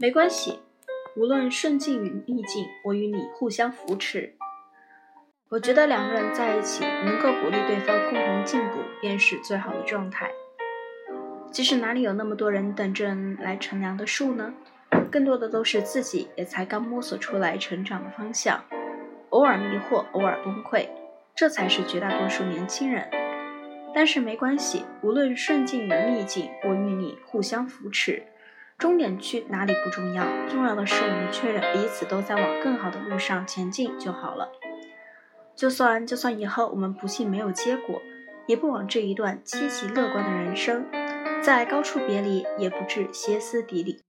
没关系，无论顺境与逆境，我与你互相扶持。我觉得两个人在一起，能够鼓励对方共同进步，便是最好的状态。即使哪里有那么多人等着来乘凉的树呢？更多的都是自己也才刚摸索出来成长的方向，偶尔迷惑，偶尔崩溃，这才是绝大多数年轻人。但是没关系，无论顺境与逆境，我与你互相扶持。终点去哪里不重要，重要的是我们确认彼此都在往更好的路上前进就好了。就算就算以后我们不幸没有结果，也不枉这一段积极乐观的人生。在高处别离，也不至歇斯底里。